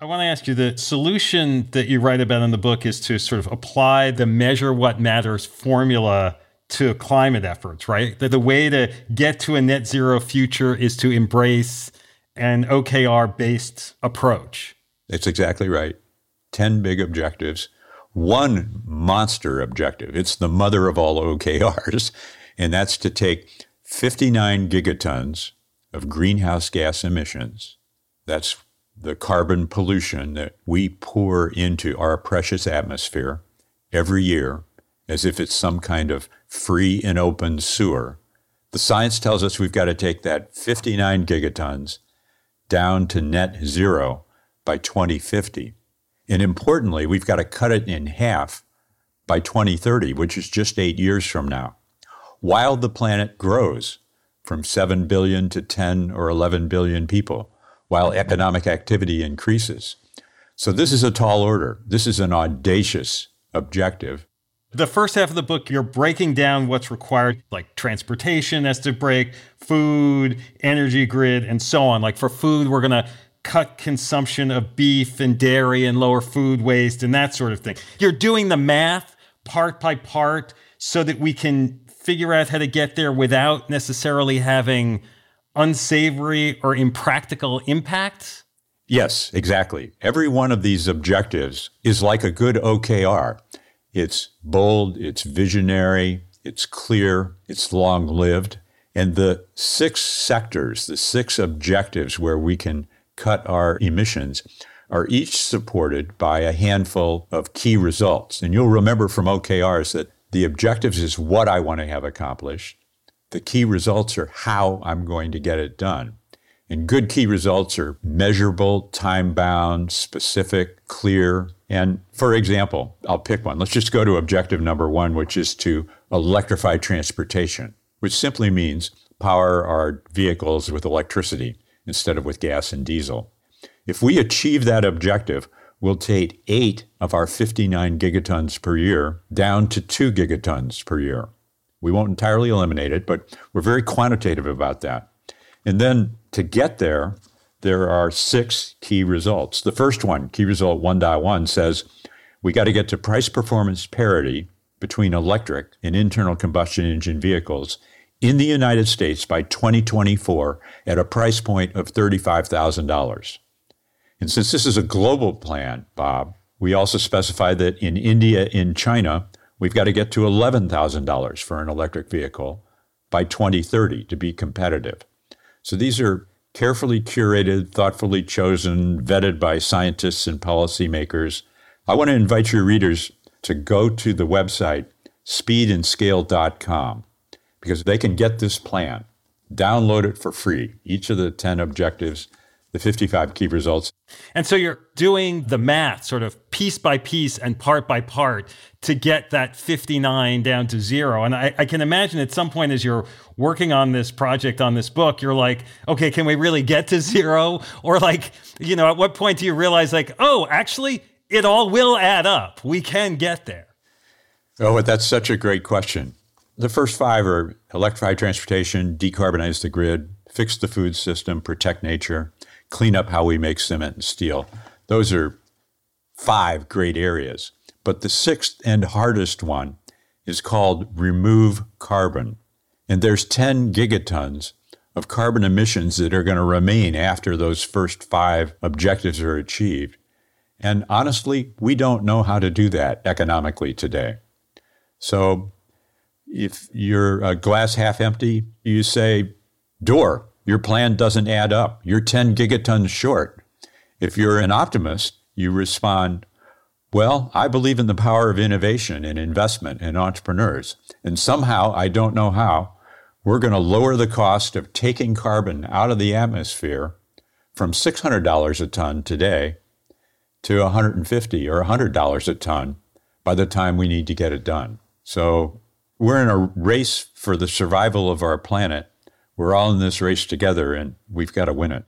I want to ask you the solution that you write about in the book is to sort of apply the measure what matters formula to climate efforts, right? That the way to get to a net zero future is to embrace an OKR based approach. It's exactly right. 10 big objectives, one monster objective. It's the mother of all OKRs, and that's to take 59 gigatons of greenhouse gas emissions. That's the carbon pollution that we pour into our precious atmosphere every year as if it's some kind of free and open sewer. The science tells us we've got to take that 59 gigatons down to net zero by 2050. And importantly, we've got to cut it in half by 2030, which is just eight years from now, while the planet grows from 7 billion to 10 or 11 billion people, while economic activity increases. So, this is a tall order. This is an audacious objective. The first half of the book, you're breaking down what's required, like transportation has to break, food, energy grid, and so on. Like for food, we're going to cut consumption of beef and dairy and lower food waste and that sort of thing. You're doing the math part by part so that we can figure out how to get there without necessarily having unsavory or impractical impacts. Yes, exactly. Every one of these objectives is like a good OKR. It's bold, it's visionary, it's clear, it's long lived. And the six sectors, the six objectives where we can cut our emissions, are each supported by a handful of key results. And you'll remember from OKRs that the objectives is what I want to have accomplished. The key results are how I'm going to get it done. And good key results are measurable, time bound, specific, clear. And for example, I'll pick one. Let's just go to objective number one, which is to electrify transportation, which simply means power our vehicles with electricity instead of with gas and diesel. If we achieve that objective, we'll take eight of our 59 gigatons per year down to two gigatons per year. We won't entirely eliminate it, but we're very quantitative about that. And then to get there, there are six key results. The first one, key result 1.1, says we got to get to price performance parity between electric and internal combustion engine vehicles in the United States by 2024 at a price point of $35,000. And since this is a global plan, Bob, we also specify that in India and China, we've got to get to $11,000 for an electric vehicle by 2030 to be competitive. So these are carefully curated, thoughtfully chosen, vetted by scientists and policymakers. I want to invite your readers to go to the website speedandscale.com because they can get this plan, download it for free, each of the 10 objectives, the 55 key results. And so you're doing the math sort of piece by piece and part by part to get that 59 down to zero. And I, I, can imagine at some point as you're working on this project, on this book, you're like, okay, can we really get to zero? Or like, you know, at what point do you realize, like, oh, actually, it all will add up. We can get there. Oh, that's such a great question. The first five are electrify transportation, decarbonize the grid, fix the food system, protect nature, clean up how we make cement and steel. Those are five great areas. But the sixth and hardest one is called remove carbon. And there's 10 gigatons of carbon emissions that are going to remain after those first five objectives are achieved. And honestly, we don't know how to do that economically today. So if you're a glass half empty, you say, Doerr, your plan doesn't add up. You're 10 gigatons short. If you're an optimist, you respond, well, I believe in the power of innovation and investment and entrepreneurs. And somehow, I don't know how, we're going to lower the cost of taking carbon out of the atmosphere from $600 a ton today to 150 or $100 a ton by the time we need to get it done. So we're in a race for the survival of our planet. We're all in this race together and we've got to win it.